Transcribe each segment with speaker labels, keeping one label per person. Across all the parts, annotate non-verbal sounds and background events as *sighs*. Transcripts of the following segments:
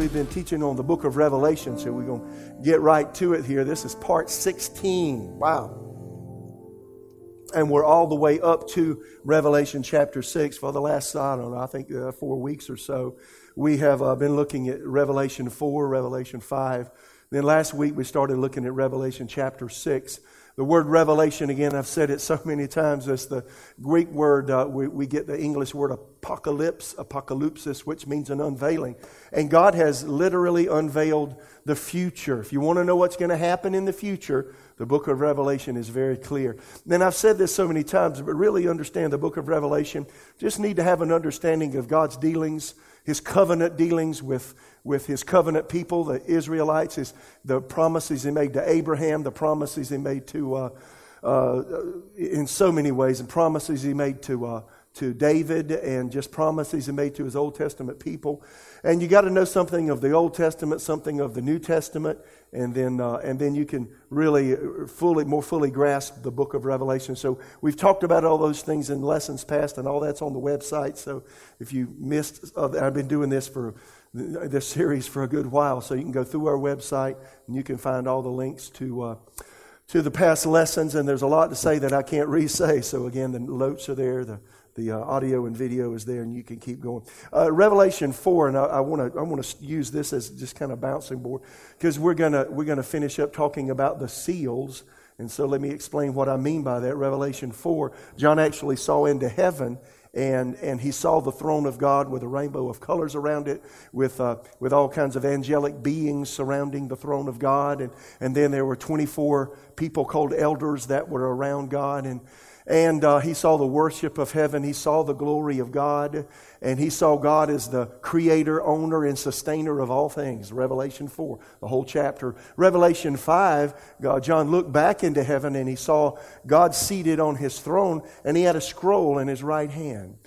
Speaker 1: We've been teaching on the book of Revelation, so we're going to get right to it here. This is part 16. Wow. And we're all the way up to Revelation chapter 6 for the last, I don't know, I think uh, four weeks or so. We have uh, been looking at Revelation 4, Revelation 5. Then last week we started looking at Revelation chapter 6. The word revelation, again, I've said it so many times, it's the Greek word, uh, we, we, get the English word apocalypse, apocalypsis, which means an unveiling. And God has literally unveiled the future. If you want to know what's going to happen in the future, the book of Revelation is very clear. And I've said this so many times, but really understand the book of Revelation, just need to have an understanding of God's dealings, his covenant dealings with with his covenant people, the Israelites, his, the promises he made to Abraham, the promises he made to, uh, uh, in so many ways, and promises he made to, uh, to David, and just promises he made to his Old Testament people. And you got to know something of the Old Testament, something of the New Testament, and then, uh, and then you can really fully, more fully grasp the book of Revelation. So we've talked about all those things in lessons past, and all that's on the website. So if you missed, uh, I've been doing this for this series for a good while. So you can go through our website and you can find all the links to, uh, to the past lessons. And there's a lot to say that I can't re say. So again, the notes are there, the, the uh, audio and video is there, and you can keep going. Uh, Revelation 4, and I want to I want to use this as just kind of bouncing board because we're to we're gonna finish up talking about the seals. And so let me explain what I mean by that. Revelation 4, John actually saw into heaven and, and he saw the throne of God with a rainbow of colors around it, with, uh, with all kinds of angelic beings surrounding the throne of God. And, and then there were 24 people called elders that were around God. And, and uh, he saw the worship of heaven. He saw the glory of God. And he saw God as the creator, owner, and sustainer of all things. Revelation 4, the whole chapter. Revelation 5, God, John looked back into heaven and he saw God seated on his throne and he had a scroll in his right hand.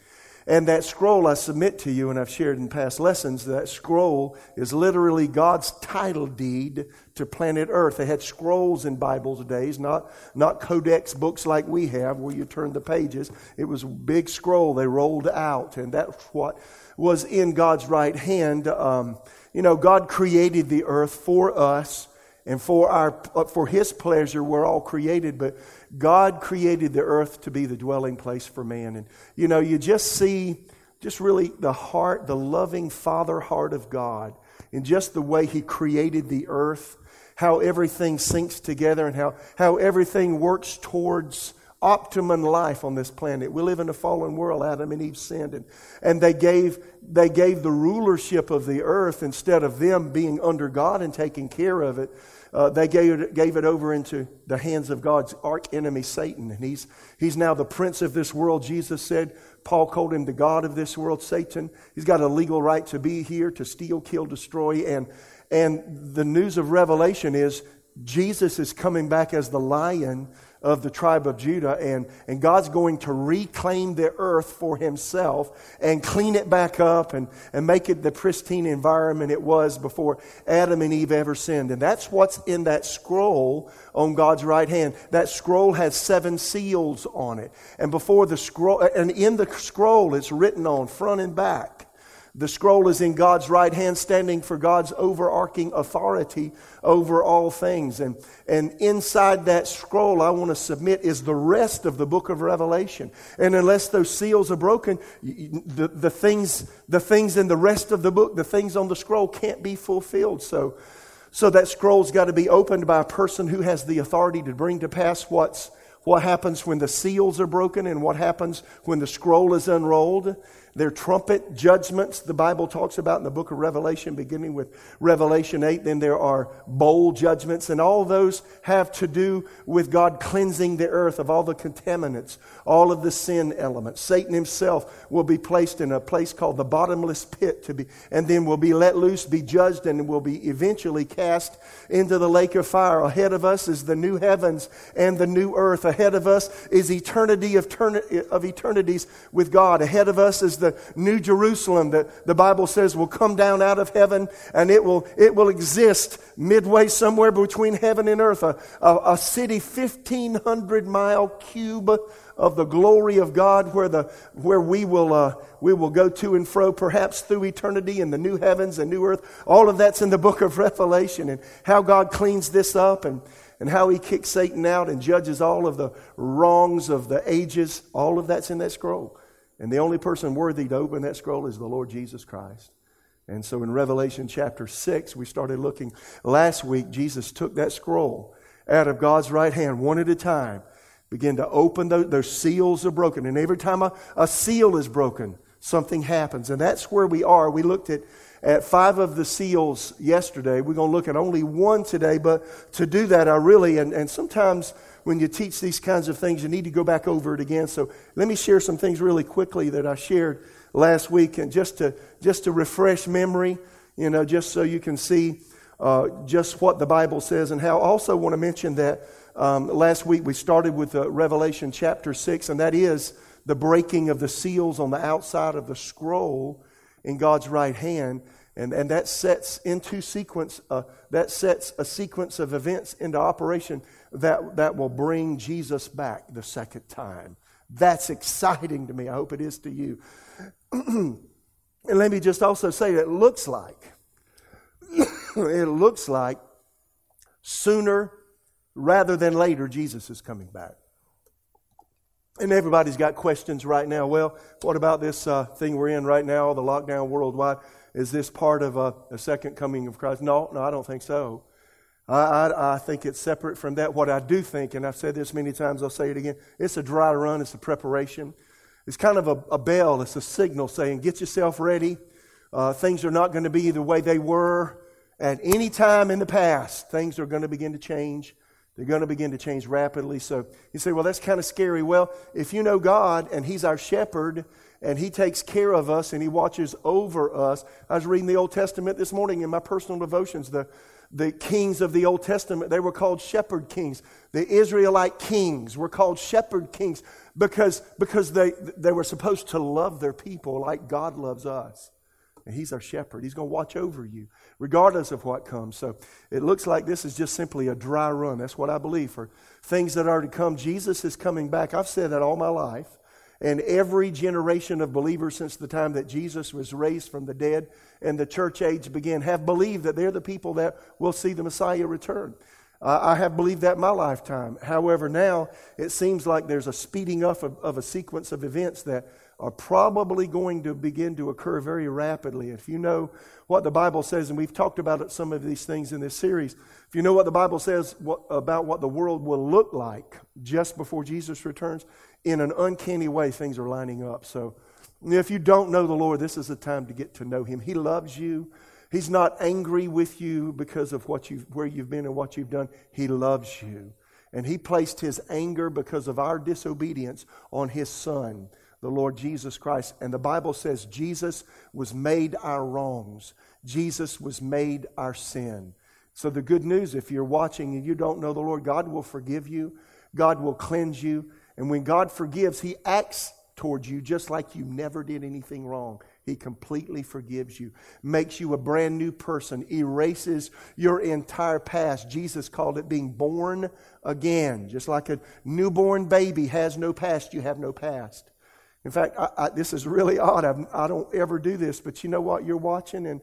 Speaker 1: And that scroll, I submit to you, and I've shared in past lessons, that scroll is literally God's title deed to planet Earth. They had scrolls in Bibles days, not, not codex books like we have where you turn the pages. It was a big scroll they rolled out, and that's what was in God's right hand. Um, you know, God created the earth for us and for, our, for His pleasure. We're all created, but God created the earth to be the dwelling place for man. And, you know, you just see just really the heart, the loving Father heart of God, in just the way He created the earth, how everything syncs together, and how, how everything works towards optimum life on this planet. We live in a fallen world. Adam and Eve sinned, and, and they, gave, they gave the rulership of the earth instead of them being under God and taking care of it uh, they gave it, gave it over into the hands of God's arch enemy, Satan. And he's, he's now the prince of this world. Jesus said, Paul called him the God of this world, Satan. He's got a legal right to be here, to steal, kill, destroy. And, and the news of Revelation is Jesus is coming back as the lion of the tribe of Judah, and, and God's going to reclaim the earth for himself and clean it back up and, and make it the pristine environment it was before Adam and Eve ever sinned. And that's what's in that scroll on God's right hand. That scroll has seven seals on it. And before the scroll, and in the scroll, it's written on front and back the scroll is in God's right hand, standing for God's overarching authority over all things. And, and inside that scroll, I want to submit, is the rest of the book of Revelation. And unless those seals are broken, the, the, things, the things in the rest of the book, the things on the scroll, can't be fulfilled. So, so that scroll's got to be opened by a person who has the authority to bring to pass what's, what happens when the seals are broken and what happens when the scroll is unrolled. Their trumpet judgments, the Bible talks about in the book of Revelation, beginning with Revelation 8. Then there are bowl judgments, and all those have to do with God cleansing the earth of all the contaminants, all of the sin elements. Satan himself will be placed in a place called the bottomless pit to be, and then will be let loose, be judged, and will be eventually cast into the lake of fire. Ahead of us is the new heavens and the new earth. Ahead of us is eternity of, of eternities with God. Ahead of us is the New Jerusalem that the Bible says will come down out of heaven and it will, it will exist midway somewhere between heaven and earth. A, a, a city 1,500 mile cube of the glory of God where, the, where we, will, uh, we will go to and fro perhaps through eternity in the new heavens and new earth. All of that's in the book of Revelation and how God cleans this up and, and how he kicks Satan out and judges all of the wrongs of the ages. All of that's in that scroll. And the only person worthy to open that scroll is the Lord Jesus Christ. And so in Revelation chapter 6, we started looking last week, Jesus took that scroll out of God's right hand one at a time began to open those, those seals are broken. And every time a, a seal is broken, something happens. And that's where we are. We looked at, at five of the seals yesterday. We're going to look at only one today, but to do that, I really, and, and sometimes when you teach these kinds of things, you need to go back over it again. So let me share some things really quickly that I shared last week, and just to, just to refresh memory, you know, just so you can see uh, just what the Bible says and how. I also want to mention that um, last week we started with uh, Revelation chapter 6, and that is the breaking of the seals on the outside of the scroll in God's right hand. And, and that sets into sequence, uh, that sets a sequence of events into operation that, that will bring Jesus back the second time. That's exciting to me. I hope it is to you. *clears throat* and let me just also say it looks like, *clears throat* it looks like sooner rather than later, Jesus is coming back. And everybody's got questions right now. Well, what about this uh, thing we're in right now, the lockdown worldwide? Is this part of a, a second coming of Christ? No, no, I don't think so. I, I, I, think it's separate from that. What I do think, and I've said this many times, I'll say it again, it's a dry run, it's a preparation. It's kind of a, a bell, it's a signal saying, get yourself ready. Uh, things are not going to be the way they were at any time in the past. Things are going to begin to change. They're going to begin to change rapidly. So you say, well, that's kind of scary. Well, if you know God and He's our shepherd and He takes care of us and He watches over us. I was reading the Old Testament this morning in my personal devotions. The, the kings of the Old Testament, they were called shepherd kings. The Israelite kings were called shepherd kings because, because they, they were supposed to love their people like God loves us. And He's our shepherd. He's going to watch over you regardless of what comes. So it looks like this is just simply a dry run. That's what I believe for things that are to come. Jesus is coming back. I've said that all my life. And every generation of believers since the time that Jesus was raised from the dead and the church age began have believed that they're the people that will see the Messiah return. I have believed that my lifetime. However, now it seems like there's a speeding up of, of a sequence of events that are probably going to begin to occur very rapidly. If you know what the Bible says, and we've talked about some of these things in this series, if you know what the Bible says what, about what the world will look like just before Jesus returns, in an uncanny way, things are lining up. So if you don't know the Lord, this is the time to get to know Him. He loves you. He's not angry with you because of what you've, where you've been and what you've done. He loves you. And He placed His anger because of our disobedience on His Son the Lord Jesus Christ. And the Bible says Jesus was made our wrongs, Jesus was made our sin. So, the good news, if you're watching and you don't know the Lord, God will forgive you, God will cleanse you. And when God forgives, He acts towards you just like you never did anything wrong. He completely forgives you, makes you a brand new person, erases your entire past. Jesus called it being born again. Just like a newborn baby has no past, you have no past. In fact, I, I, this is really odd. I'm, I do not ever do this, but you know what? You're watching and,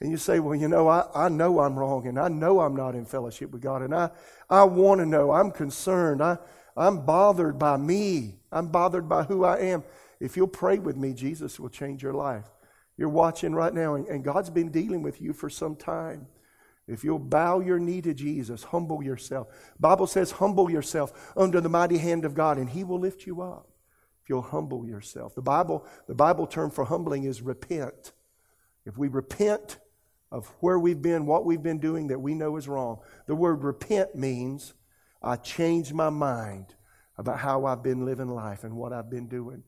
Speaker 1: and you say, well, you know, I, I know I'm wrong and I know I'm not in fellowship with God and I, I want to know. I'm concerned. I, I'm bothered by me. I'm bothered by who I am. If you'll pray with me, Jesus will change your life. You're watching right now and, God's been dealing with you for some time. If you'll bow your knee to Jesus, humble yourself. Bible says humble yourself under the mighty hand of God and he will lift you up if you'll humble yourself. The Bible, the Bible term for humbling is repent. If we repent of where we've been, what we've been doing that we know is wrong, the word repent means I change my mind about how I've been living life and what I've been doing.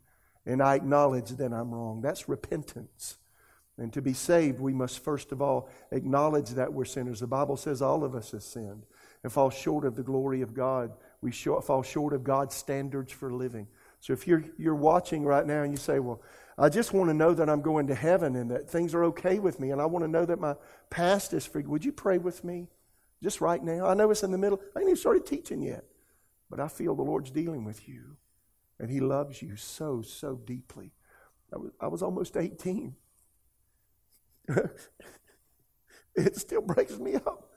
Speaker 1: And I acknowledge that I'm wrong. That's repentance. And to be saved, we must first of all acknowledge that we're sinners. The Bible says all of us have sinned and fall short of the glory of God. We fall short of God's standards for living. So if you're, you're watching right now and you say, Well, I just want to know that I'm going to heaven and that things are okay with me. And I want to know that my past is free. Would you pray with me just right now? I know it's in the middle. I ain't even started teaching yet. But I feel the Lord's dealing with you. And He loves you so, so deeply. I was, I was almost 18. *laughs* it still breaks me up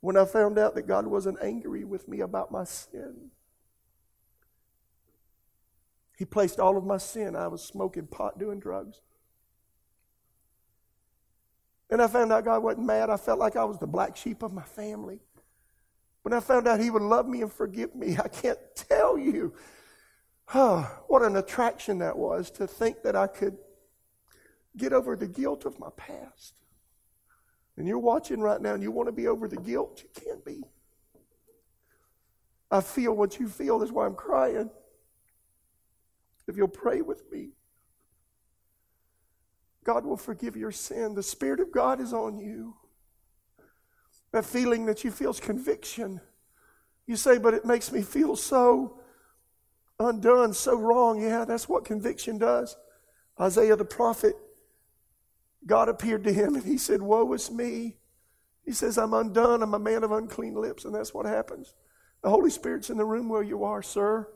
Speaker 1: when I found out that God wasn't angry with me about my sin. He placed all of my sin. I was smoking pot, doing drugs. And I found out God wasn't mad. I felt like I was the black sheep of my family. When I found out He would love me and forgive me, I can't tell you oh, what an attraction that was to think that I could get over the guilt of my past. And you're watching right now and you want to be over the guilt, you can't be. I feel what you feel, that's why I'm crying. If you'll pray with me, God will forgive your sin. The Spirit of God is on you. That feeling that you feel is conviction. You say, but it makes me feel so undone, so wrong. Yeah, that's what conviction does. Isaiah the prophet, God appeared to him and he said, Woe is me. He says, I'm undone. I'm a man of unclean lips. And that's what happens. The Holy Spirit's in the room where you are, sir,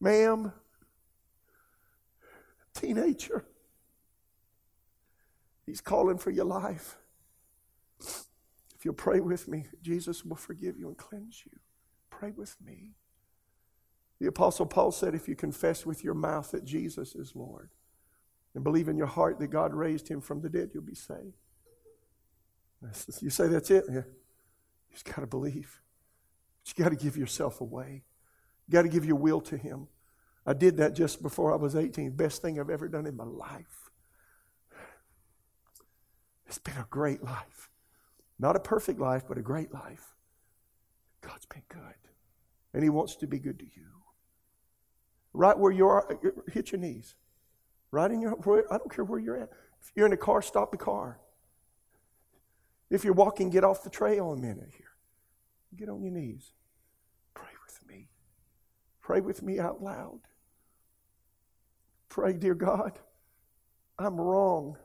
Speaker 1: ma'am, teenager. He's calling for your life. If you'll pray with me, Jesus will forgive you and cleanse you. Pray with me. The Apostle Paul said, if you confess with your mouth that Jesus is Lord and believe in your heart that God raised him from the dead, you'll be saved. You say that's it? Yeah. You just got to believe. But you got to give yourself away. You got to give your will to Him. I did that just before I was 18. Best thing I've ever done in my life. It's been a great life. Not a perfect life, but a great life. God's been good. And He wants to be good to you. Right where you are, uh, uh, hit your knees. Right in your, I don't care where you're at. If you're in a car, stop the car. If you're walking, get off the trail a minute here. Get on your knees. Pray with me. Pray with me out loud. Pray, dear God, I'm wrong.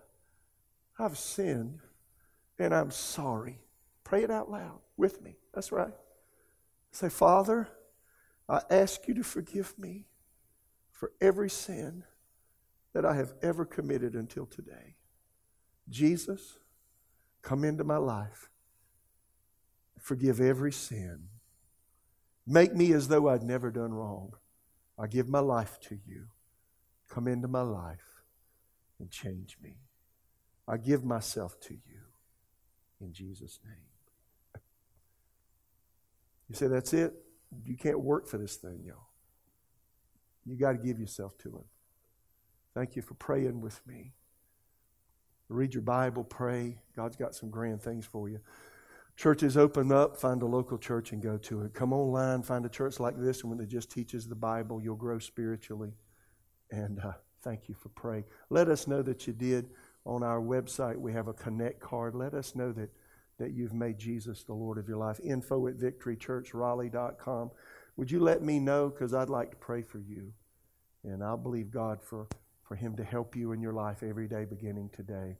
Speaker 1: I've sinned and I'm sorry. Pray it out loud with me. That's right. Say, Father, I ask you to forgive me for every sin that I have ever committed until today. Jesus, come into my life. Forgive every sin. Make me as though I'd never done wrong. I give my life to you. Come into my life and change me. I give myself to you in Jesus' name. You say, that's it? You can't work for this thing, y'all. You got to give yourself to Him. Thank you for praying with me. Read your Bible, pray. God's got some grand things for you. Churches open up, find a local church and go to it. Come online, find a church like this one that just teaches the Bible. You'll grow spiritually. And uh, thank you for praying. Let us know that you did. On our website, we have a connect card. Let us know that, that you've made Jesus the Lord of your life. Info at victorychurchraleigh.com. Would you let me know? Because I'd like to pray for you. And I'll believe God for, for Him to help you in your life every day beginning today.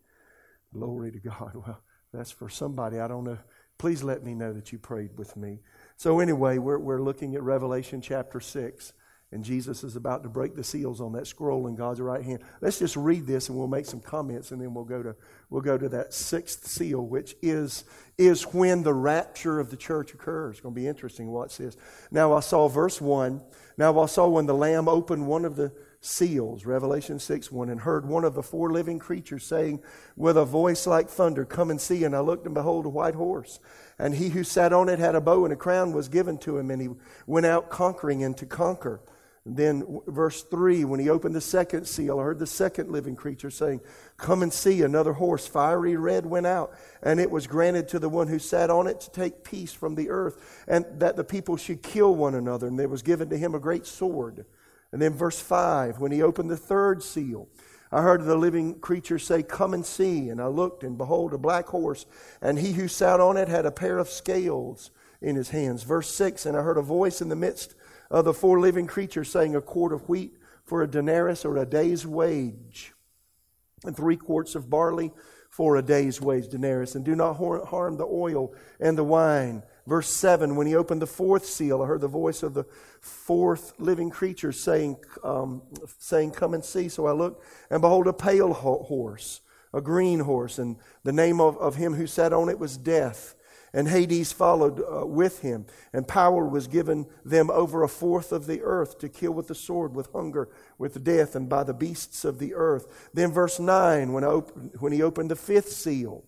Speaker 1: Glory to God. *laughs* Well, that's for somebody. I don't know. Please let me know that you prayed with me. So, anyway, we're, we're looking at Revelation chapter 6 and Jesus is about to break the seals on that scroll in God's right hand. Let's just read this and we'll make some comments and then we'll go to we'll go to that sixth seal, which is is when the rapture of the church occurs. It's going to be interesting. Watch this. Now I saw verse one. Now I saw when the Lamb opened one of the seals, Revelation 6 1, and heard one of the four living creatures saying with a voice like thunder, Come and see. And I looked and behold a white horse. And he who sat on it had a bow and a crown was given to him, and he went out conquering and to conquer. Then, verse 3, when he opened the second seal, I heard the second living creature saying, Come and see. Another horse, fiery red, went out, and it was granted to the one who sat on it to take peace from the earth, and that the people should kill one another. And there was given to him a great sword. And then, verse 5, when he opened the third seal, I heard the living creature say, Come and see. And I looked, and behold, a black horse, and he who sat on it had a pair of scales in his hands. Verse 6, and I heard a voice in the midst of the four living creatures saying, A quart of wheat for a denarius or a day's wage, and three quarts of barley for a day's wage denarius, and do not harm the oil and the wine. Verse 7 When he opened the fourth seal, I heard the voice of the fourth living creature saying, um, saying Come and see. So I looked, and behold, a pale horse, a green horse, and the name of, of him who sat on it was Death and Hades followed uh, with him. And power was given them over a fourth of the earth to kill with the sword, with hunger, with death, and by the beasts of the earth. Then, verse 9, when, op- when he opened the fifth seal,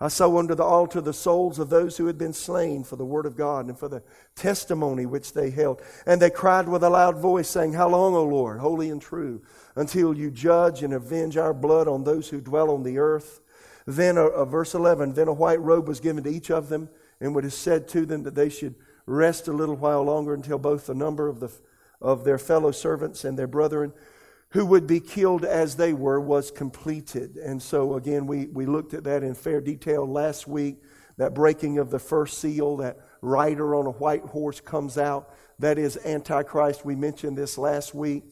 Speaker 1: I saw under the altar the souls of those who had been slain for the word of God and for the testimony which they held. And they cried with a loud voice, saying, How long, O Lord, holy and true, until you judge and avenge our blood on those who dwell on the earth? Then, uh, uh, verse 11, then a white robe was given to each of them, and it was said to them that they should rest a little while longer until both the number of, the, of their fellow servants and their brethren who would be killed as they were was completed. And so, again, we, we looked at that in fair detail last week. That breaking of the first seal, that rider on a white horse comes out. That is Antichrist. We mentioned this last week.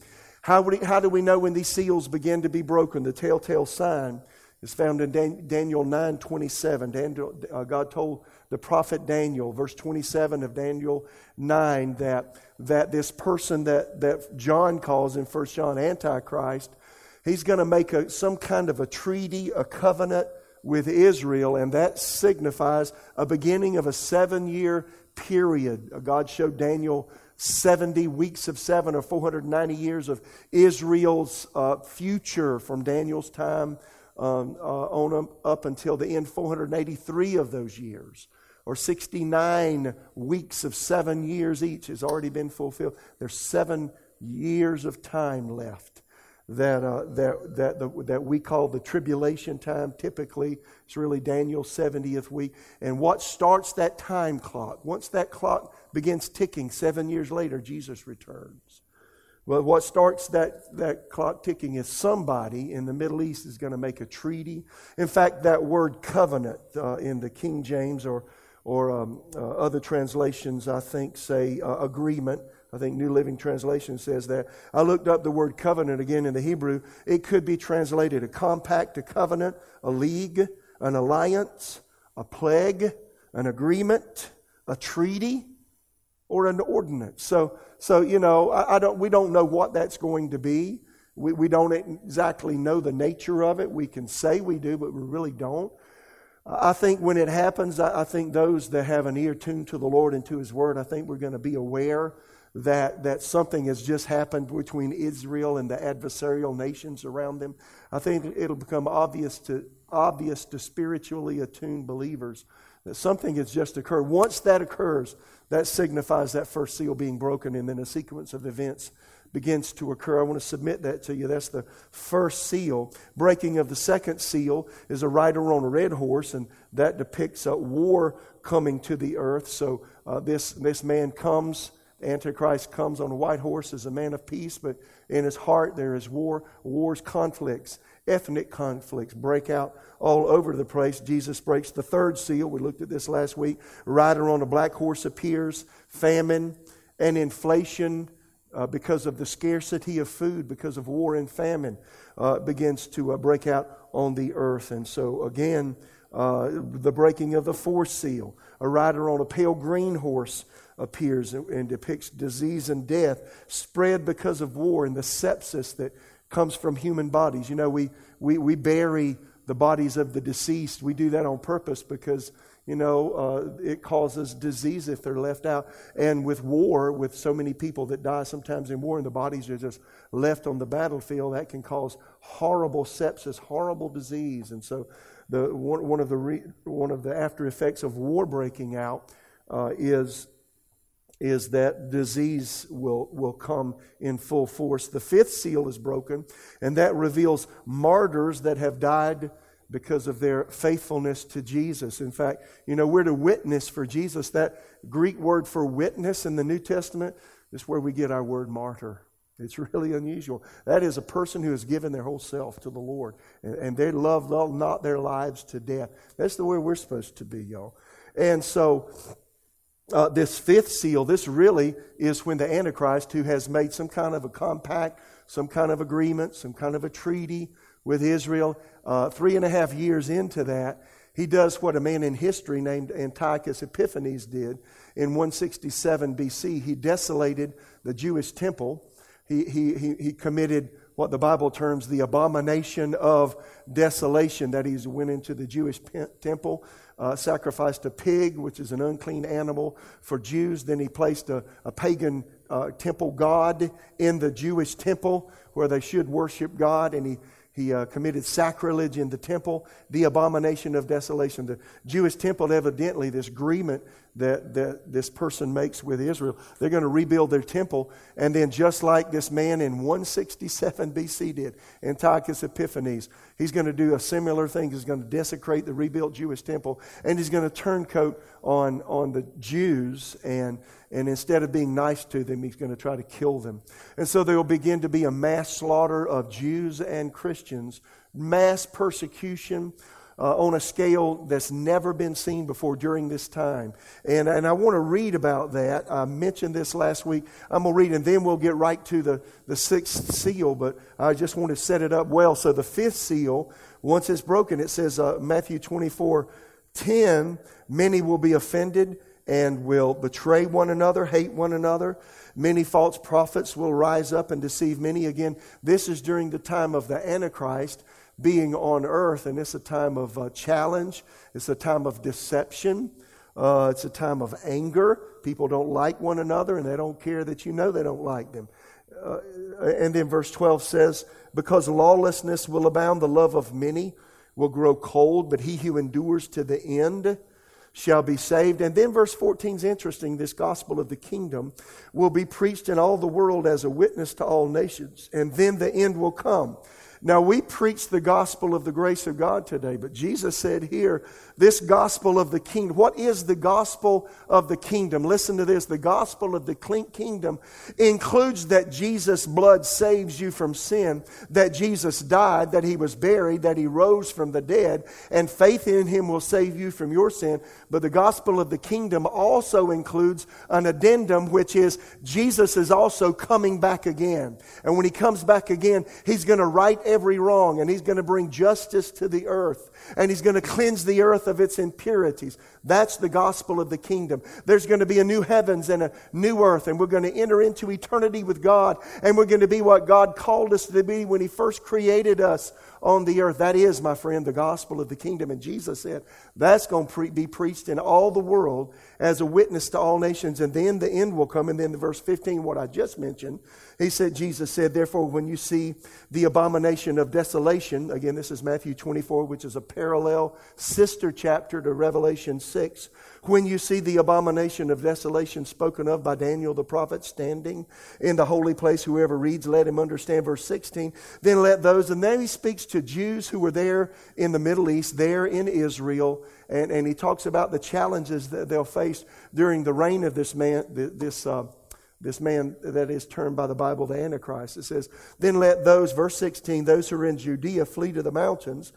Speaker 1: How, we, how do we know when these seals begin to be broken? The telltale sign is found in Daniel 9 27. Daniel, uh, God told the prophet Daniel, verse 27 of Daniel 9, that, that this person that, that John calls in 1 John Antichrist, he's going to make a, some kind of a treaty, a covenant with Israel, and that signifies a beginning of a seven year period. Uh, God showed Daniel 70 weeks of seven or 490 years of Israel's uh, future from Daniel's time um, uh, on up until the end, 483 of those years, or 69 weeks of seven years each has already been fulfilled. There's seven years of time left that, uh, that, that, the, that we call the tribulation time. Typically, it's really Daniel's 70th week. And what starts that time clock, once that clock begins ticking seven years later, Jesus returns. Well, what starts that, that clock ticking is somebody in the Middle East is going to make a treaty. In fact, that word covenant uh, in the King James or, or um, uh, other translations, I think, say uh, agreement. I think New Living Translation says that. I looked up the word covenant again in the Hebrew. It could be translated a compact, a covenant, a league, an alliance, a plague, an agreement, a treaty, or an ordinance. So, so, you know, I, I, don't, we don't know what that's going to be. We, we don't exactly know the nature of it. We can say we do, but we really don't. I think when it happens, I, I think those that have an ear tuned to the Lord and to His Word, I think we're going to be aware that, that something has just happened between Israel and the adversarial nations around them. I think it'll become obvious to, obvious to spiritually attuned believers that something has just occurred. Once that occurs, that signifies that first seal being broken, and then a sequence of events begins to occur. I want to submit that to you. That's the first seal. Breaking of the second seal is a rider on a red horse, and that depicts a war coming to the earth. So uh, this, this man comes, Antichrist comes on a white horse as a man of peace, but in his heart there is war, wars, conflicts, ethnic conflicts break out all over the place. Jesus breaks the third seal. We looked at this last week. Rider on a black horse appears, famine and inflation uh, because of the scarcity of food, because of war and famine, uh, begins to uh, break out on the earth. And so, again, uh, the breaking of the fourth seal. A rider on a pale green horse appears and, and depicts disease and death spread because of war and the sepsis that comes from human bodies. You know, we, we, we bury the bodies of the deceased. We do that on purpose because, you know, uh, it causes disease if they're left out. And with war, with so many people that die sometimes in war and the bodies are just left on the battlefield, that can cause horrible sepsis, horrible disease. And so, the, one, one, of, the re, one of the after effects of war breaking out uh, is is that disease will, will come in full force. The fifth seal is broken, and that reveals martyrs that have died because of their faithfulness to Jesus. In fact, you know, we're to witness for Jesus. That Greek word for witness in the New Testament is where we get our word martyr. It's really unusual. That is a person who has given their whole self to the Lord, and, and they love not their lives to death. That's the way we're supposed to be, y'all. And so, uh, this fifth seal, this really is when the Antichrist, who has made some kind of a compact, some kind of agreement, some kind of a treaty with Israel, uh, three and a half years into that, he does what a man in history named Antiochus Epiphanes did in 167 BC. He desolated the Jewish temple. He, he, he, he committed what the Bible terms the abomination of desolation, that he went into the Jewish temple, uh, sacrificed a pig, which is an unclean animal for Jews. Then he placed a, a pagan uh, temple god in the Jewish temple where they should worship God, and he he uh, committed sacrilege in the temple, the abomination of desolation. The Jewish temple, evidently, this agreement that, that this person makes with Israel, they're going to rebuild their temple. And then, just like this man in 167 BC did, Antiochus Epiphanes, he's going to do a similar thing. He's going to desecrate the rebuilt Jewish temple, and he's going to turncoat on, on the Jews and and instead of being nice to them, he's going to try to kill them. And so there will begin to be a mass slaughter of Jews and Christians, mass persecution. Uh, on a scale that's never been seen before during this time. And, and I want to read about that. I mentioned this last week. I'm going to read, and then we'll get right to the, the sixth seal, but I just want to set it up well. So the fifth seal, once it's broken, it says, uh, Matthew 24 10, many will be offended and will betray one another, hate one another. Many false prophets will rise up and deceive many. Again, this is during the time of the Antichrist being on earth, and it's a time of uh, challenge, it's a time of deception, uh, it's a time of anger. People don't like one another, and they don't care that you know they don't like them. Uh, and then verse 12 says, Because lawlessness will abound, the love of many will grow cold, but he who endures to the end shall be saved. And then verse 14 is interesting. This gospel of the kingdom will be preached in all the world as a witness to all nations, and then the end will come. Now, we preach the gospel of the grace of God today, but Jesus said here, this gospel of the kingdom. What is the gospel of the kingdom? Listen to this. The gospel of the kingdom includes that Jesus' blood saves you from sin, that Jesus died, that he was buried, that he rose from the dead, and faith in him will save you from your sin. But the gospel of the kingdom also includes an addendum, which is Jesus is also coming back again. And when he comes back again, he's going to right every wrong and he's going to bring justice to the earth and he's going to cleanse the earth of its impurities. That's the gospel of the kingdom. There's going to be a new heavens and a new earth, and we're going to enter into eternity with God, and we're going to be what God called us to be when He first created us on the earth. That is, my friend, the gospel of the kingdom. And Jesus said that's going to pre- be preached in all the world as a witness to all nations, and then the end will come. And then the verse 15, what I just mentioned, he said, Jesus said, therefore, when you see the abomination of desolation, again, this is Matthew 24, which is a parallel sister chapter to Revelation 6. When you see the abomination of desolation spoken of by Daniel the prophet standing in the holy place, whoever reads, let him understand. Verse 16, then let those, and then he speaks to Jews who were there in the Middle East, there in Israel, and, and he talks about the challenges that they'll face during the reign of this man, this, uh, this man that is termed by the Bible the Antichrist. It says, Then let those, verse 16, those who are in Judea flee to the mountains.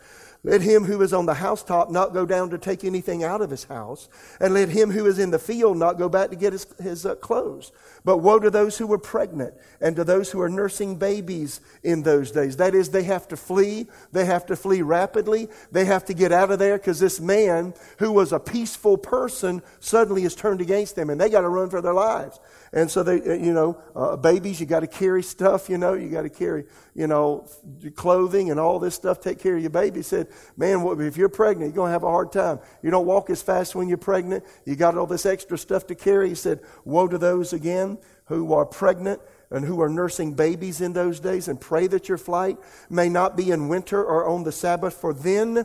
Speaker 1: Let him who is on the housetop not go down to take anything out of his house. And let him who is in the field not go back to get his, his uh, clothes. But woe to those who were pregnant and to those who are nursing babies in those days. That is, they have to flee. They have to flee rapidly. They have to get out of there because this man who was a peaceful person suddenly is turned against them and they got to run for their lives. And so they, you know, uh, babies, you got to carry stuff, you know, you got to carry, you know, clothing and all this stuff. Take care of your baby. He said, man, if you're pregnant, you're going to have a hard time. You don't walk as fast when you're pregnant. You got all this extra stuff to carry. He said, woe to those again who are pregnant and who are nursing babies in those days and pray that your flight may not be in winter or on the Sabbath for then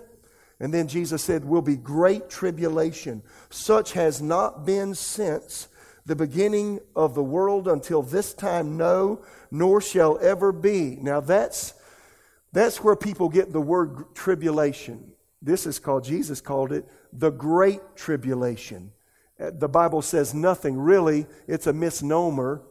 Speaker 1: and then Jesus said, will be great tribulation. Such has not been since the beginning of the world until this time, no, nor shall ever be. Now that's, that's where people get the word tribulation. This is called, Jesus called it the great tribulation. Uh, the Bible says nothing. Really, it's a misnomer.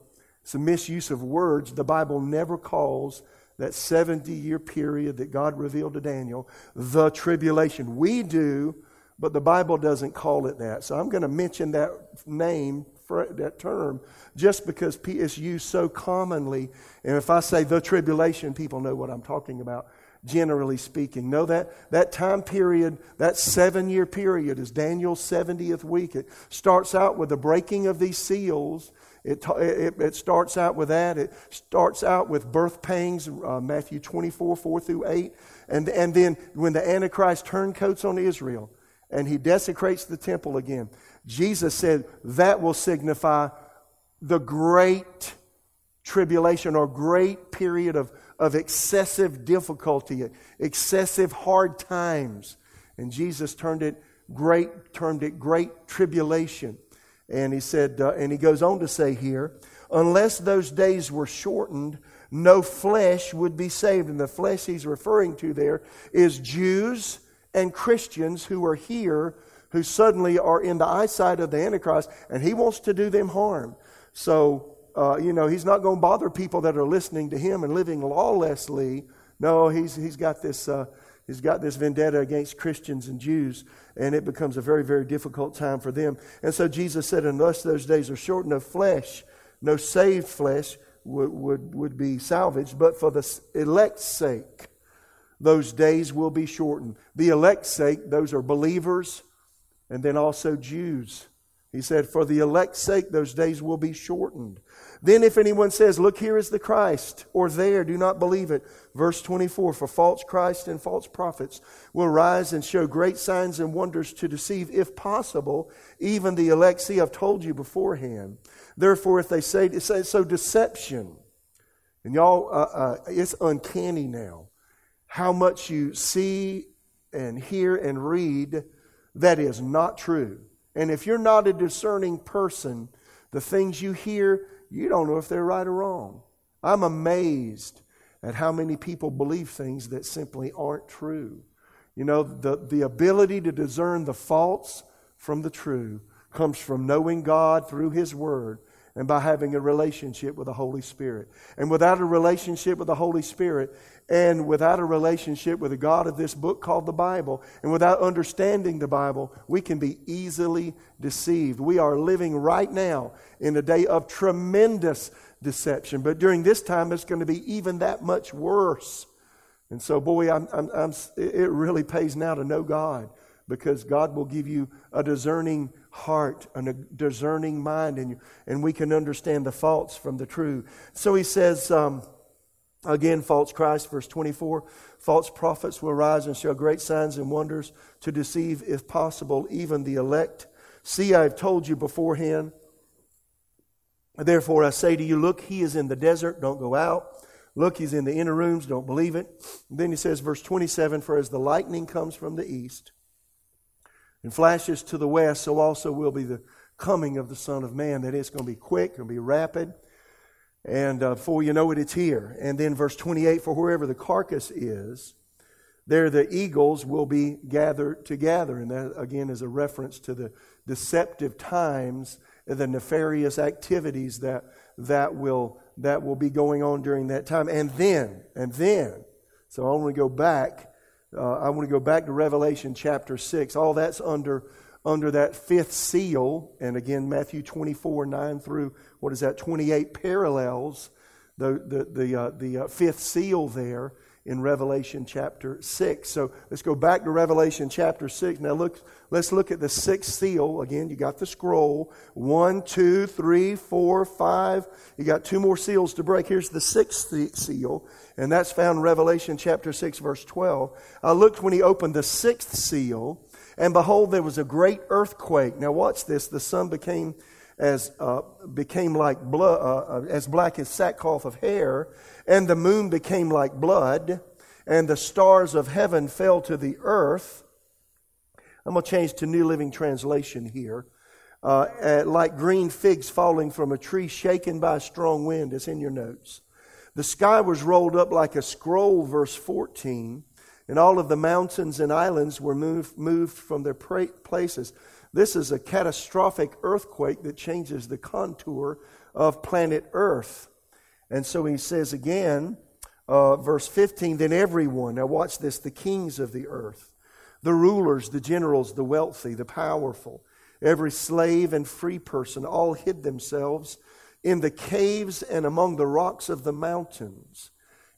Speaker 1: It's a misuse of words. The Bible never calls that 70 year period that God revealed to Daniel the tribulation. We do but the Bible doesn't call it that. So I'm going to mention that name, that term, just because it's used so commonly. And if I say the tribulation, people know what I'm talking about, generally speaking. Know that that time period, that seven year period, is Daniel's 70th week. It starts out with the breaking of these seals. It, it, it, starts out with that. It starts out with birth pangs, uh, Matthew 24, 4 through 8. And, and then when the Antichrist turncoats on Israel and he desecrates the temple again, Jesus said that will signify the great tribulation or great period of, of excessive difficulty, excessive hard times. And Jesus turned it great, termed it great tribulation. And he said, uh, and he goes on to say here, unless those days were shortened, no flesh would be saved. And the flesh he's referring to there is Jews and Christians who are here who suddenly are in the eyesight of the Antichrist, and he wants to do them harm. So, uh, you know, he's not going to bother people that are listening to him and living lawlessly. No, he's, he's got this. Uh, he's got this vendetta against Christians and Jews, and it becomes a very, very difficult time for them. And so Jesus said, Unless those days are shortened, no flesh, no saved flesh would, would, would be salvaged, but for the elect's sake, those days will be shortened. The elect's sake, those are believers and then also Jews. He said, For the elect's sake, those days will be shortened. Then, if anyone says, Look, here is the Christ, or there, do not believe it. Verse 24 For false Christ and false prophets will rise and show great signs and wonders to deceive, if possible, even the elect. See, I've told you beforehand. Therefore, if they say, so deception, and y'all, uh, uh, it's uncanny now how much you see and hear and read that is not true. And if you're not a discerning person, the things you hear, you don't know if they're right or wrong. I'm amazed at how many people believe things that simply aren't true. You know, the, the ability to discern the false from the true comes from knowing God through His Word and by having a relationship with the Holy Spirit. And without a relationship with the Holy Spirit, and without a relationship with the God of this book called the Bible, and without understanding the Bible, we can be easily deceived. We are living right now in a day of tremendous deception, but during this time, it's going to be even that much worse. And so, boy, I'm, I'm, I'm, it really pays now to know God because God will give you a discerning heart and a discerning mind, and, you, and we can understand the false from the true. So he says, um, again, false Christ, verse 24 false prophets will rise and show great signs and wonders to deceive, if possible, even the elect. See, I have told you beforehand. Therefore, I say to you, look, he is in the desert, don't go out. Look, he's in the inner rooms, don't believe it. And then he says, verse 27 For as the lightning comes from the east, and flashes to the west, so also will be the coming of the Son of Man. That it's going to be quick, going to be rapid. And uh, before you know it, it's here. And then verse 28 For wherever the carcass is, there the eagles will be gathered together. And that, again, is a reference to the deceptive times the nefarious activities that, that, will, that will be going on during that time. And then, and then, so I want to go back uh, I want to go back to Revelation chapter 6. All that's under, under that fifth seal. And again, Matthew 24, 9 through, what is that, 28 parallels the, the, the, uh, the uh, fifth seal there in Revelation chapter 6. So let's go back to Revelation chapter 6. Now look, let's look at the sixth seal. Again, you got the scroll. One, two, three, four, five. You got two more seals to break. Here's the sixth seal, and that's found in Revelation chapter 6, verse 12. I looked when he opened the sixth seal, and behold, there was a great earthquake. Now watch this. The sun became as uh, became like blood, uh, uh, as black as sackcloth of hair, and the moon became like blood, and the stars of heaven fell to the earth. I'm going to change to New Living Translation here. Uh, like green figs falling from a tree shaken by a strong wind. It's in your notes. The sky was rolled up like a scroll, verse 14, and all of the mountains and islands were moved, moved from their pra- places. This is a catastrophic earthquake that changes the contour of planet Earth. And so he says again, uh, verse 15, then everyone, now watch this, the kings of the earth, The rulers, the generals, the wealthy, the powerful, every slave and free person all hid themselves in the caves and among the rocks of the mountains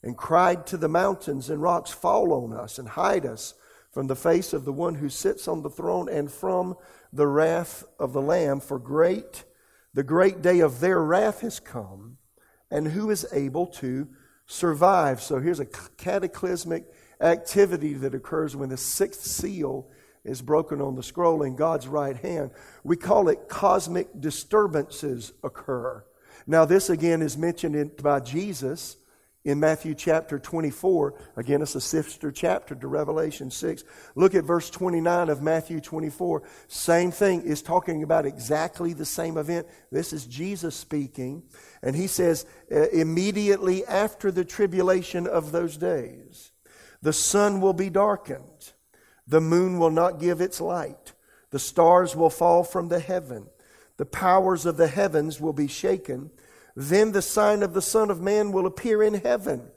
Speaker 1: and cried to the mountains and rocks, Fall on us and hide us from the face of the one who sits on the throne and from the wrath of the Lamb. For great, the great day of their wrath has come, and who is able to survive? So here's a cataclysmic activity that occurs when the sixth seal is broken on the scroll in God's right hand. We call it cosmic disturbances occur. Now, this again is mentioned by Jesus in Matthew chapter 24. Again, it's a sister chapter to Revelation 6. Look at verse 29 of Matthew 24. Same thing is talking about exactly the same event. This is Jesus speaking. And he says, uh, immediately after the tribulation of those days, the sun will be darkened, the moon will not give its light, the stars will fall from the heaven, the powers of the heavens will be shaken. Then the sign of the Son of Man will appear in heaven.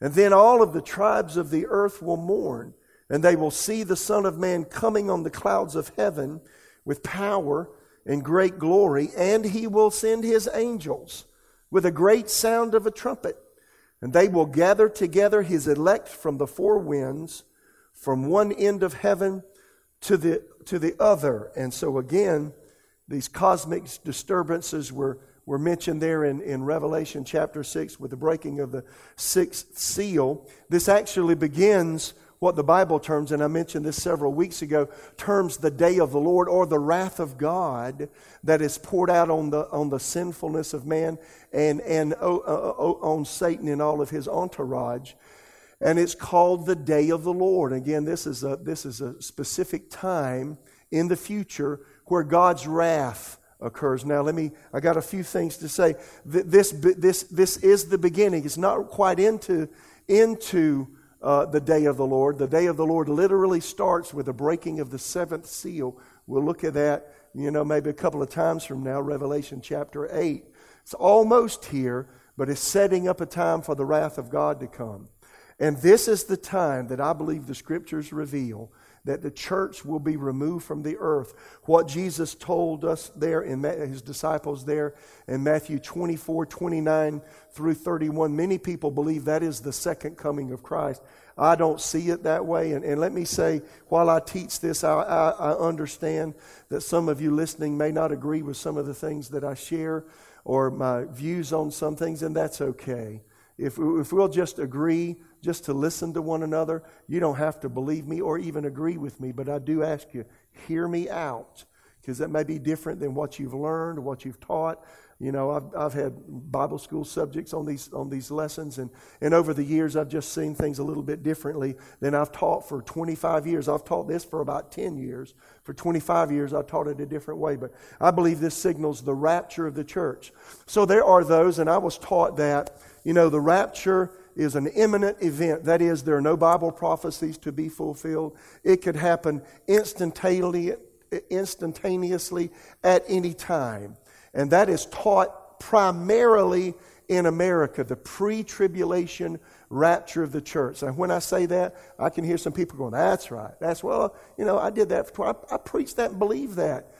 Speaker 1: And then all of the tribes of the earth will mourn, and they will see the Son of Man coming on the clouds of heaven with power and great glory, and he will send his angels with a great sound of a trumpet, and they will gather together his elect from the four winds, from one end of heaven to the, to the other. And so again, these cosmic disturbances were were mentioned there in, in Revelation chapter 6 with the breaking of the sixth seal. This actually begins what the Bible terms, and I mentioned this several weeks ago, terms the day of the Lord or the wrath of God that is poured out on the, on the sinfulness of man and, and uh, uh, on Satan and all of his entourage. And it's called the day of the Lord. Again, this is a, this is a specific time in the future where God's wrath occurs. Now, let me, I got a few things to say. This, this, this is the beginning. It's not quite into, into uh, the day of the Lord. The day of the Lord literally starts with the breaking of the seventh seal. We'll look at that, you know, maybe a couple of times from now, Revelation chapter 8. It's almost here, but it's setting up a time for the wrath of God to come. And this is the time that I believe the scriptures reveal that the church will be removed from the earth. What Jesus told us there in his disciples there in Matthew 24, 29 through 31, many people believe that is the second coming of Christ. I don't see it that way. And, and let me say, while I teach this, I, I, I understand that some of you listening may not agree with some of the things that I share or my views on some things, and that's okay. If, if we'll just agree just to listen to one another. You don't have to believe me or even agree with me, but I do ask you, hear me out, because that may be different than what you've learned what you've taught. You know, I've, I've had Bible school subjects on these, on these lessons, and, and over the years, I've just seen things a little bit differently than I've taught for 25 years. I've taught this for about 10 years. For 25 years, I taught it a different way, but I believe this signals the rapture of the church. So there are those, and I was taught that, you know, the rapture is an imminent event. That is, there are no Bible prophecies to be fulfilled. It could happen instantaneously, instantaneously at any time. And that is taught primarily in America, the pre tribulation rapture of the church. And when I say that, I can hear some people going, That's right. That's, well, you know, I did that. For, I, I preached that and believed that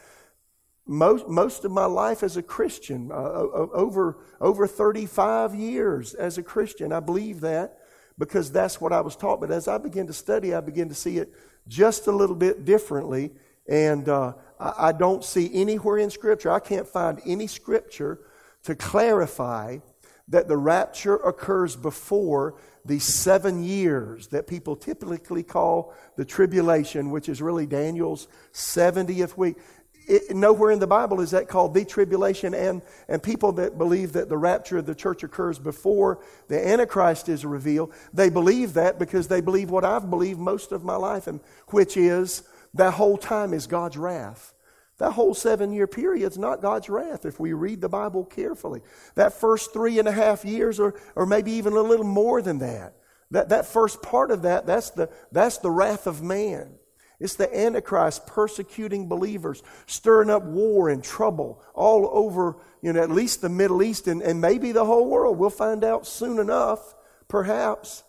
Speaker 1: most, most of my life as a Christian, uh, over, over 35 years as a Christian. I believe that because that's what I was taught. But as I began to study, I began to see it just a little bit differently. And uh, I, I don't see anywhere in Scripture, I can't find any Scripture to clarify that the rapture occurs before the seven years that people typically call the tribulation, which is really Daniel's 70th week it, nowhere in the Bible is that called the tribulation. And, and people that believe that the rapture of the church occurs before the Antichrist is revealed, they believe that because they believe what I've believed most of my life, and which is that whole time is God's wrath. That whole seven year period is not God's wrath if we read the Bible carefully. That first three and a half years, or, or maybe even a little more than that, that, that first part of that, that's the, that's the wrath of man. It's the Antichrist persecuting believers, stirring up war and trouble all over, you know, at least the Middle East and, and maybe the whole world. We'll find out soon enough, perhaps.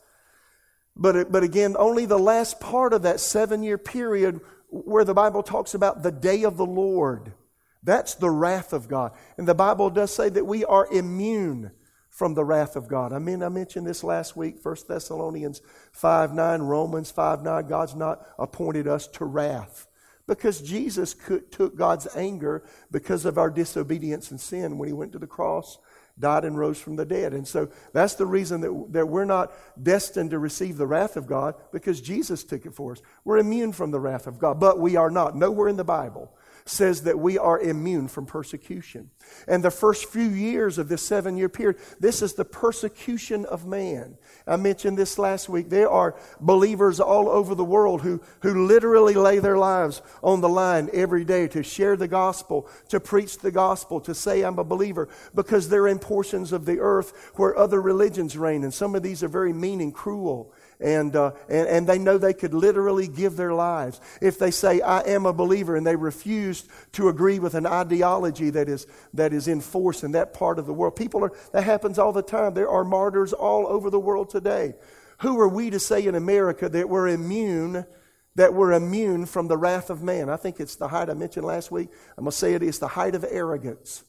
Speaker 1: But, but again, only the last part of that seven year period where the Bible talks about the day of the Lord. That's the wrath of God. And the Bible does say that we are immune from the wrath of God. I mean, I mentioned this last week, 1 Thessalonians 5 9, Romans 5 9. God's not appointed us to wrath because Jesus could, took God's anger because of our disobedience and sin when he went to the cross died and rose from the dead. And so that's the reason that, that we're not destined to receive the wrath of God because Jesus took it for us. We're immune from the wrath of God, but we are not. Nowhere in the Bible says that we are immune from persecution. And the first few years of this seven year period, this is the persecution of man. I mentioned this last week. There are believers all over the world who, who literally lay their lives on the line every day to share the gospel, to preach the gospel, to say, I'm a believer, because they're in portions of the earth where other religions reign. And some of these are very mean and cruel and, uh, and, and they know they could literally give their lives. If they say, I am a believer, and they refuse to agree with an ideology that is, that is in force in that part of the world, people are, that happens all the time. There are martyrs all over the world today. Who are we to say in America that we're immune? That we're immune from the wrath of man. I think it's the height I mentioned last week. I'm going to say it is the height of arrogance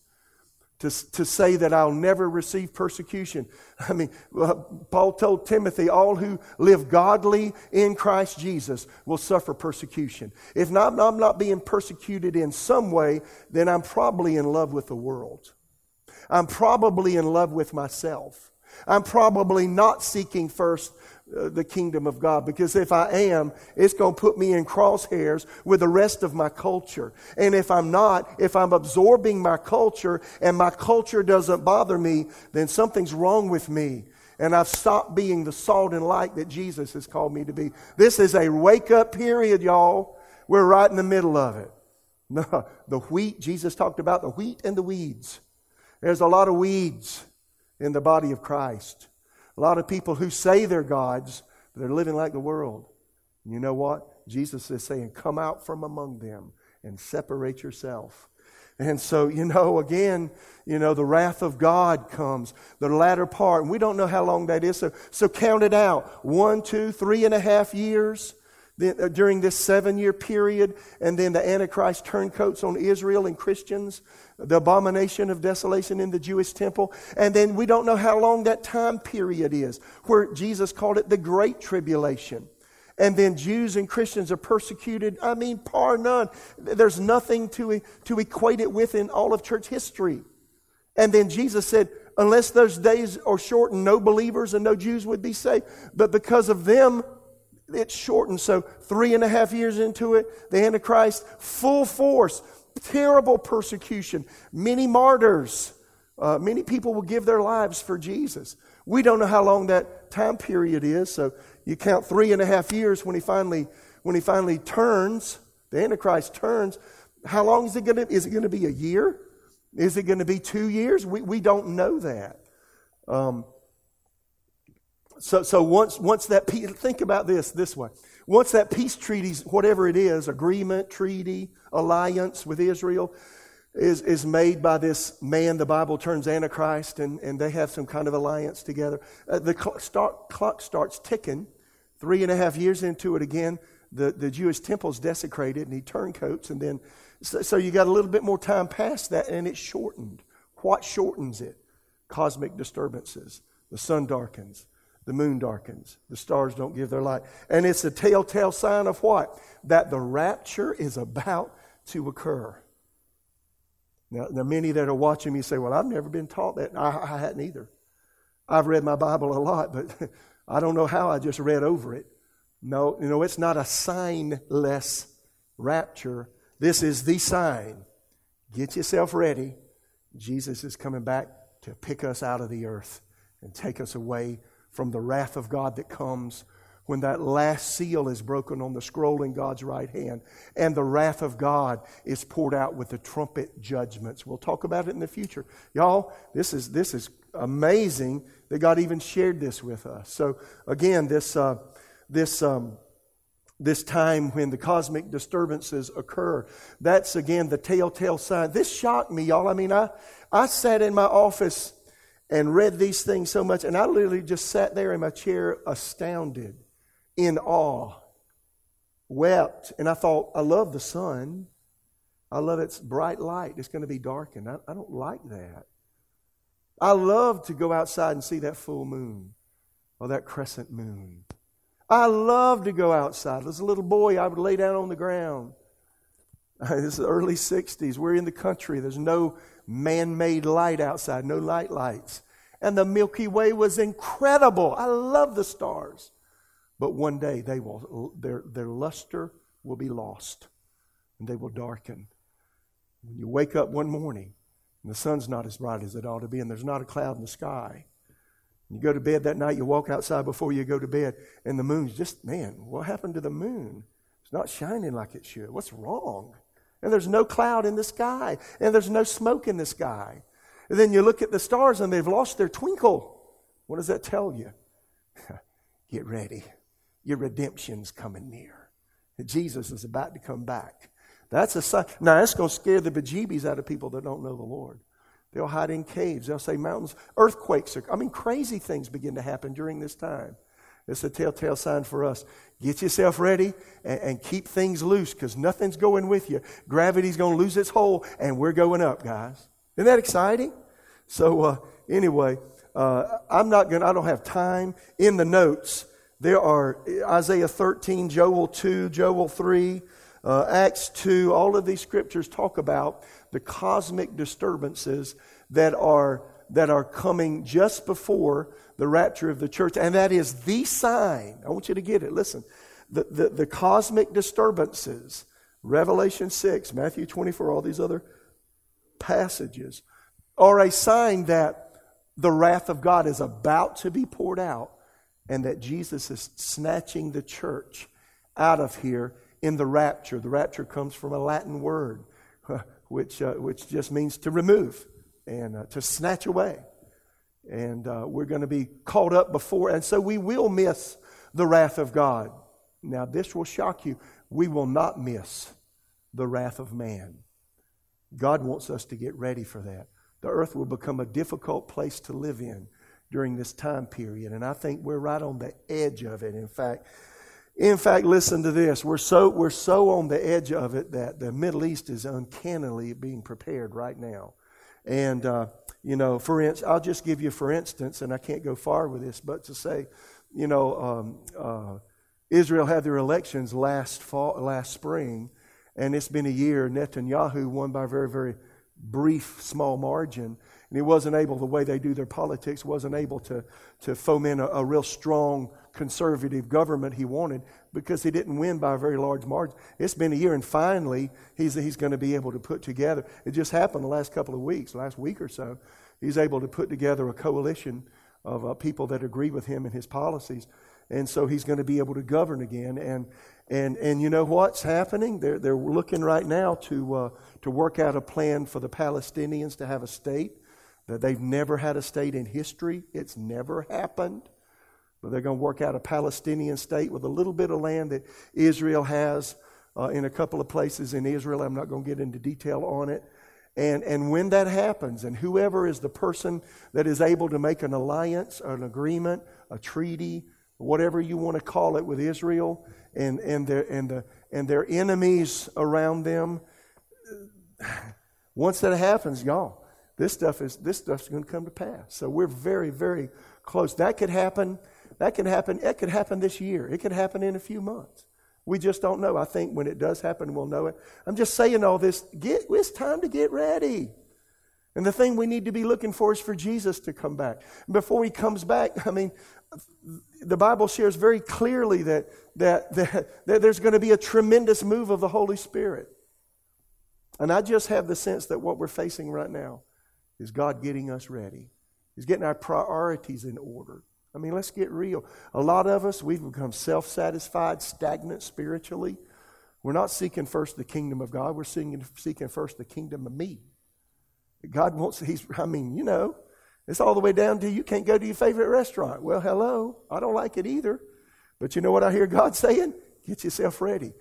Speaker 1: to, to say that I'll never receive persecution. *laughs* I mean, uh, Paul told Timothy, all who live godly in Christ Jesus will suffer persecution. If not, I'm not being persecuted in some way, then I'm probably in love with the world. I'm probably in love with myself. I'm probably not seeking first Uh, the kingdom of God. Because if I am, it's going to put me in crosshairs with the rest of my culture. And if I'm not, if I'm absorbing my culture and my culture doesn't bother me, then something's wrong with me. And I've stopped being the salt and light that Jesus has called me to be. This is a wake up period, y'all. We're right in the middle of it. *laughs* The wheat, Jesus talked about the wheat and the weeds. There's a lot of weeds in the body of Christ. A lot of people who say they're gods, but they're living like the world. And you know what? Jesus is saying, Come out from among them and separate yourself. And so, you know, again, you know, the wrath of God comes, the latter part. And we don't know how long that is. So, so count it out. One, two, three and a half years uh, during this seven year period. And then the Antichrist turncoats on Israel and Christians the abomination of desolation in the Jewish temple. And then we don't know how long that time period is, where Jesus called it the Great Tribulation. And then Jews and Christians are persecuted. I mean, par none. There's nothing to, to equate it with in all of church history. And then Jesus said, unless those days are shortened, no believers and no Jews would be saved. But because of them, it's shortened. So three and a half years into it, the Antichrist, full force, terrible persecution, many martyrs. Uh, many people will give their lives for Jesus. We don't know how long that time period is, so you count three and a half years when he finally when he finally turns, the Antichrist turns. How long is it going to? Is it going to be a year? Is it going to be two years? We we don't know that. Um, so so once once that think about this this way. Once that peace treaty, whatever it is, agreement, treaty, alliance with Israel, is, is made by this man the Bible turns Antichrist, and, and they have some kind of alliance together. Uh, the clock, start, clock starts ticking. Three and a half years into it again, the, the Jewish temple is desecrated, and he turncoats, and then so, so you got a little bit more time past that, and it's shortened. What shortens it? Cosmic disturbances. The sun darkens the moon darkens, the stars don't give their light. And it's a telltale sign of what? That the rapture is about to occur. Now, now many that are watching me say, Well, I've never been taught that. I, I hadn't either. I've read my Bible a lot, but *laughs* I don't know how I just read over it. No, you know, it's not a signless rapture. This is the sign. Get yourself ready. Jesus is coming back to pick us out of the earth and take us away from the wrath of God that comes when that last seal is broken on the scroll in God's right hand and the wrath of God is poured out with the trumpet judgments. We'll talk about it in the future. Y'all, this is, this is amazing that God even shared this with us. So again, this, uh, this, um, this time when the cosmic disturbances occur, that's again the telltale sign. This shocked me, y'all. I mean, I, I sat in my office and read these things so much. And I literally just sat there in my chair astounded in awe, wept. And I thought, I love the sun. I love its bright light. It's going to be darkened. I, I don't like that. I love to go outside and see that full moon or that crescent moon. I love to go outside. As a little boy, I would lay down on the ground. *laughs* This is the early 60s. We're in the country. There's no man made light outside, no night lights. And the Milky Way was incredible. I love the stars. But one day they will, their, their luster will be lost and they will darken. When you wake up one morning and the sun's not as bright as it ought to be and there's not a cloud in the sky, you go to bed that night, you walk outside before you go to bed, and the moon's just, man, what happened to the moon? Not shining like it should. What's wrong? And there's no cloud in the sky, and there's no smoke in the sky. And then you look at the stars and they've lost their twinkle. What does that tell you? *laughs* Get ready. Your redemption's coming near. Jesus is about to come back. That's a sign. Now, that's going to scare the bejeebies out of people that don't know the Lord. They'll hide in caves. They'll say mountains, earthquakes. Are, I mean, crazy things begin to happen during this time. It's a telltale sign for us. Get yourself ready and, and keep things loose because nothing's going with you. Gravity's going to lose its hold and we're going up, guys. Isn't that exciting? So, uh, anyway, uh, I'm not going to, I don't have time. In the notes, there are Isaiah 13, Joel 2, Joel 3, uh, Acts 2. All of these scriptures talk about the cosmic disturbances that are, that are coming just before the rapture of the church. And that is the sign. I want you to get it. Listen. The, the, the cosmic disturbances, Revelation 6, Matthew 24, all these other passages, are a sign that the wrath of God is about to be poured out and that Jesus is snatching the church out of here in the rapture. The rapture comes from a Latin word *laughs* which, uh, which just means to remove and uh, to snatch away. And uh, we're going to be caught up before, and so we will miss the wrath of God. Now, this will shock you. We will not miss the wrath of man. God wants us to get ready for that. The earth will become a difficult place to live in during this time period, and I think we're right on the edge of it. In fact, in fact, listen to this. We're so, we're so on the edge of it that the Middle East is uncannily being prepared right now. And, uh, you know, for I'll just give you for instance, and I can't go far with this, but to say, you know, um, uh, Israel had their elections last fall, last spring, and it's been a year. Netanyahu won by a very, very brief, small margin. And he wasn't able, the way they do their politics, wasn't able to, to foment a, a real strong conservative government he wanted because he didn't win by a very large margin. It's been a year, and finally, he's, he's going to be able to put together. It just happened the last couple of weeks, last week or so. He's able to put together a coalition of uh, people that agree with him and his policies. And so he's going to be able to govern again. And, and, and you know what's happening? They're, they're looking right now to, uh, to work out a plan for the Palestinians to have a state. That they've never had a state in history. It's never happened. But they're going to work out a Palestinian state with a little bit of land that Israel has uh, in a couple of places in Israel. I'm not going to get into detail on it. And, and when that happens, and whoever is the person that is able to make an alliance, an agreement, a treaty, whatever you want to call it with Israel and, and, their, and, the, and their enemies around them, *sighs* once that happens, y'all, this stuff is this stuff's going to come to pass. So we're very, very close. That could happen that can happen. It could happen this year. It could happen in a few months. We just don't know. I think when it does happen, we'll know it. I'm just saying all this. Get, it's time to get ready. And the thing we need to be looking for is for Jesus to come back. Before he comes back, *laughs* I mean, the Bible shares very clearly that, that, *laughs* that, that there's going to be a tremendous move of the Holy Spirit. And I just have the sense that what we're facing right now is God getting us ready. He's getting our priorities in order. I mean, let's get real. A lot of us, we've become self satisfied, stagnant spiritually. We're not seeking first the kingdom of God, we're seeking, seeking first the kingdom of me. God wants, He's, I mean, you know, it's all the way down to you can't go to your favorite restaurant. Well, hello, I don't like it either. But you know what I hear God *laughs* saying? Get yourself ready.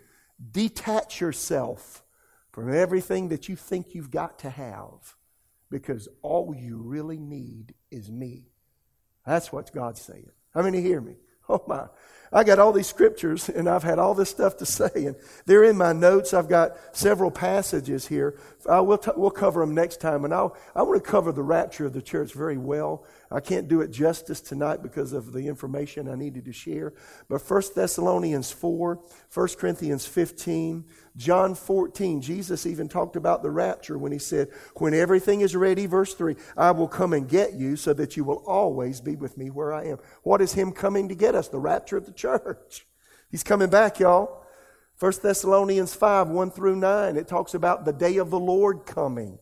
Speaker 1: Detach yourself from everything that you think you've got to have because all you really need is me. That's what God's saying. How many hear me? Oh my. I got all these scriptures and I've had all this stuff to say, and they're in my notes. I've got several passages here. I will t- we'll cover them next time, and I'll, I want to cover the rapture of the church very well. I can't do it justice tonight because of the information I needed to share. But 1 Thessalonians 4, 1 Corinthians 15, John 14, Jesus even talked about the rapture when he said, When everything is ready, verse 3, I will come and get you so that you will always be with me where I am. What is him coming to get us? The rapture of the church. He's coming back, y'all. 1 Thessalonians 5, 1 through 9, it talks about the day of the Lord coming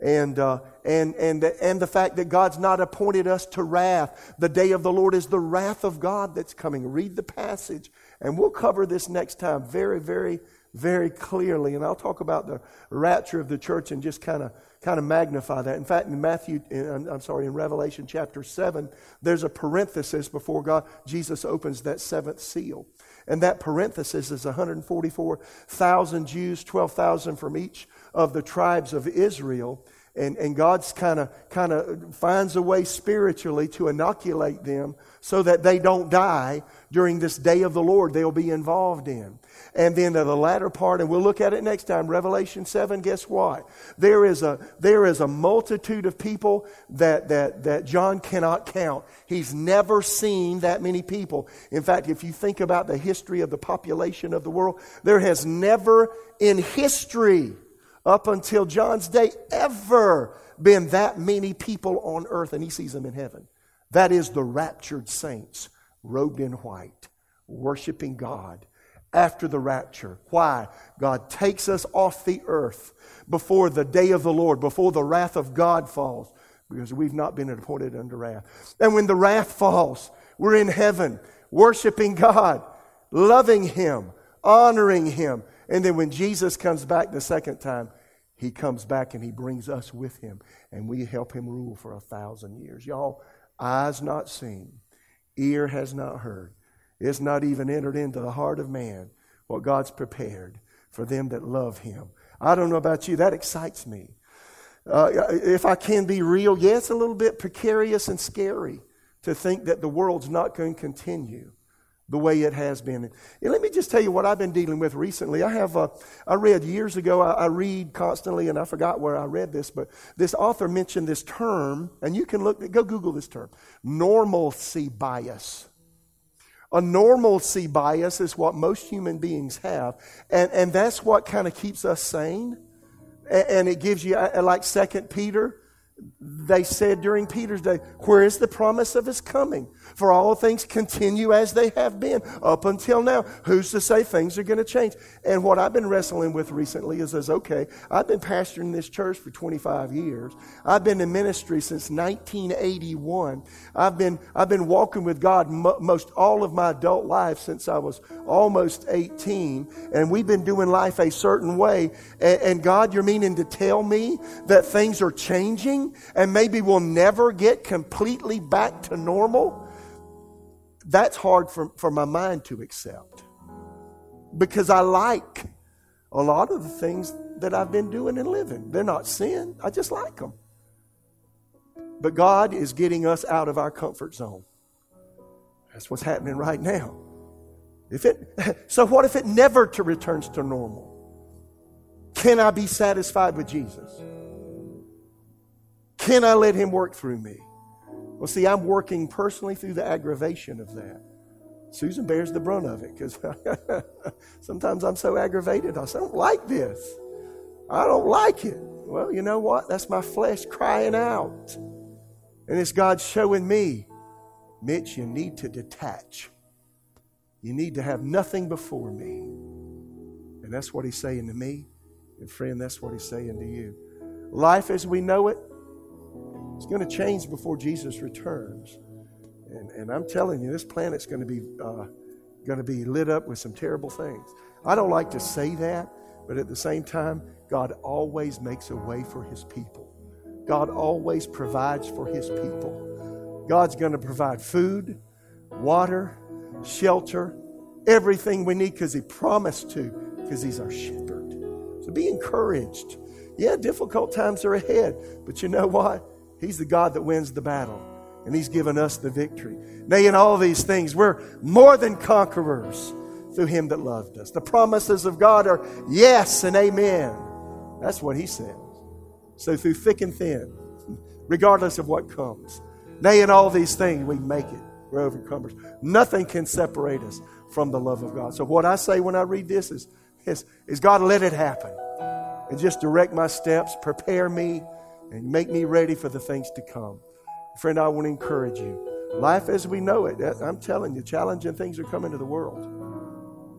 Speaker 1: and, uh, and, and, and the fact that God's not appointed us to wrath. The day of the Lord is the wrath of God that's coming. Read the passage, and we'll cover this next time very, very, very clearly. And I'll talk about the rapture of the church and just kind of kind of magnify that. In fact, in Matthew, in, I'm sorry, in Revelation chapter 7, there's a parenthesis before God, Jesus opens that seventh seal. And that parenthesis is 144,000 Jews, 12,000 from each of the tribes of Israel. And, and God's kind of kind of finds a way spiritually to inoculate them so that they don't die during this day of the Lord they'll be involved in. And then the latter part, and we'll look at it next time, Revelation 7, guess what? There is a, there is a multitude of people that, that, that John cannot count. He's never seen that many people. In fact, if you think about the history of the population of the world, there has never in history up until John's day ever been that many people on earth, and he sees them in heaven. That is the raptured saints, robed in white, worshiping God after the rapture. Why? God takes us off the earth before the day of the Lord, before the wrath of God falls, because we've not been appointed under wrath. And when the wrath falls, we're in heaven, worshiping God, loving Him, honoring Him. And then when Jesus comes back the second time, he comes back and he brings us with him, and we help him rule for a thousand years. Y'all, eyes not seen, ear has not heard, it's not even entered into the heart of man what God's prepared for them that love him. I don't know about you, that excites me. Uh, if I can be real, yeah, it's a little bit precarious and scary to think that the world's not going to continue the way it has been. And let me just tell you what I've been dealing with recently. I have, uh, I read years ago, I, I, read constantly, and I forgot where I read this, but this author mentioned this term, and you can look, go Google this term normalcy bias. A normalcy bias is what most human beings have, and, and that's what kind of keeps us sane. And, and it gives you, like Second Peter, they said during Peter's day, Where is the promise of his coming? For all things continue as they have been up until now. Who's to say things are going to change? And what I've been wrestling with recently is, is okay, I've been pastoring this church for 25 years. I've been in ministry since 1981. I've been, I've been walking with God mo- most all of my adult life since I was almost 18. And we've been doing life a certain way. and, and God, you're meaning to tell me that things are changing and maybe we'll never get completely back to normal? that's hard for, for my mind to accept because I like a lot of the things that I've been doing and living. They're not sin, I just like them. But God is getting us out of our comfort zone. That's what's happening right now. If it, *laughs* so, what if it never to returns to normal? Can I be satisfied with Jesus? Can I let Him work through me? Well, see, I'm working personally through the aggravation of that. Susan bears the brunt of it because *laughs* sometimes I'm so aggravated. I say, I don't like this. I don't like it. Well, you know what? That's my flesh crying out. And it's God showing me, Mitch, you need to detach. You need to have nothing before me. And that's what he's saying to me. And friend, that's what he's saying to you. Life as we know it it's going to change before Jesus returns. And, and I'm telling you, this planet's going to be uh, going to be lit up with some terrible things. I don't like to say that, but at the same time, God always makes a way for His people. God always provides for His people. God's going to provide food, water, shelter, everything we need because He promised to, because He's our shepherd. So be encouraged. Yeah, difficult times are ahead, but you know what? He's the God that wins the battle. And He's given us the victory. Nay, in all these things, we're more than conquerors through Him that loved us. The promises of God are yes and amen. That's what He says. So through thick and thin, regardless of what comes, nay, in all these things, we make it. We're overcomers. Nothing can separate us from the love of God. So what I say when I read this is, is, is God, let it happen. And just direct my steps, prepare me, and make me ready for the things to come. Friend, I want to encourage you. Life as we know it, I'm telling you, challenging things are coming to the world.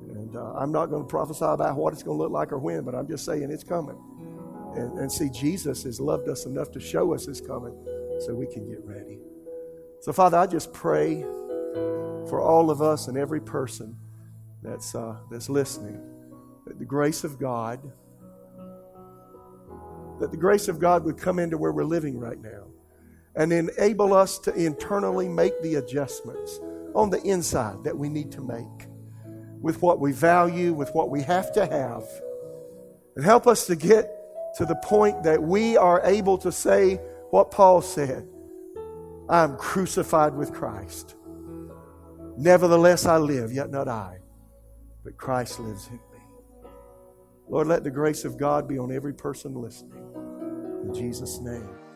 Speaker 1: And uh, I'm not going to prophesy about what it's going to look like or when, but I'm just saying it's coming. And, and see, Jesus has loved us enough to show us it's coming so we can get ready. So, Father, I just pray for all of us and every person that's, uh, that's listening that the grace of God, that the grace of God would come into where we're living right now and enable us to internally make the adjustments on the inside that we need to make with what we value, with what we have to have, and help us to get to the point that we are able to say what Paul said I'm crucified with Christ. Nevertheless, I live, yet not I, but Christ lives in. Lord, let the grace of God be on every person listening. In Jesus' name.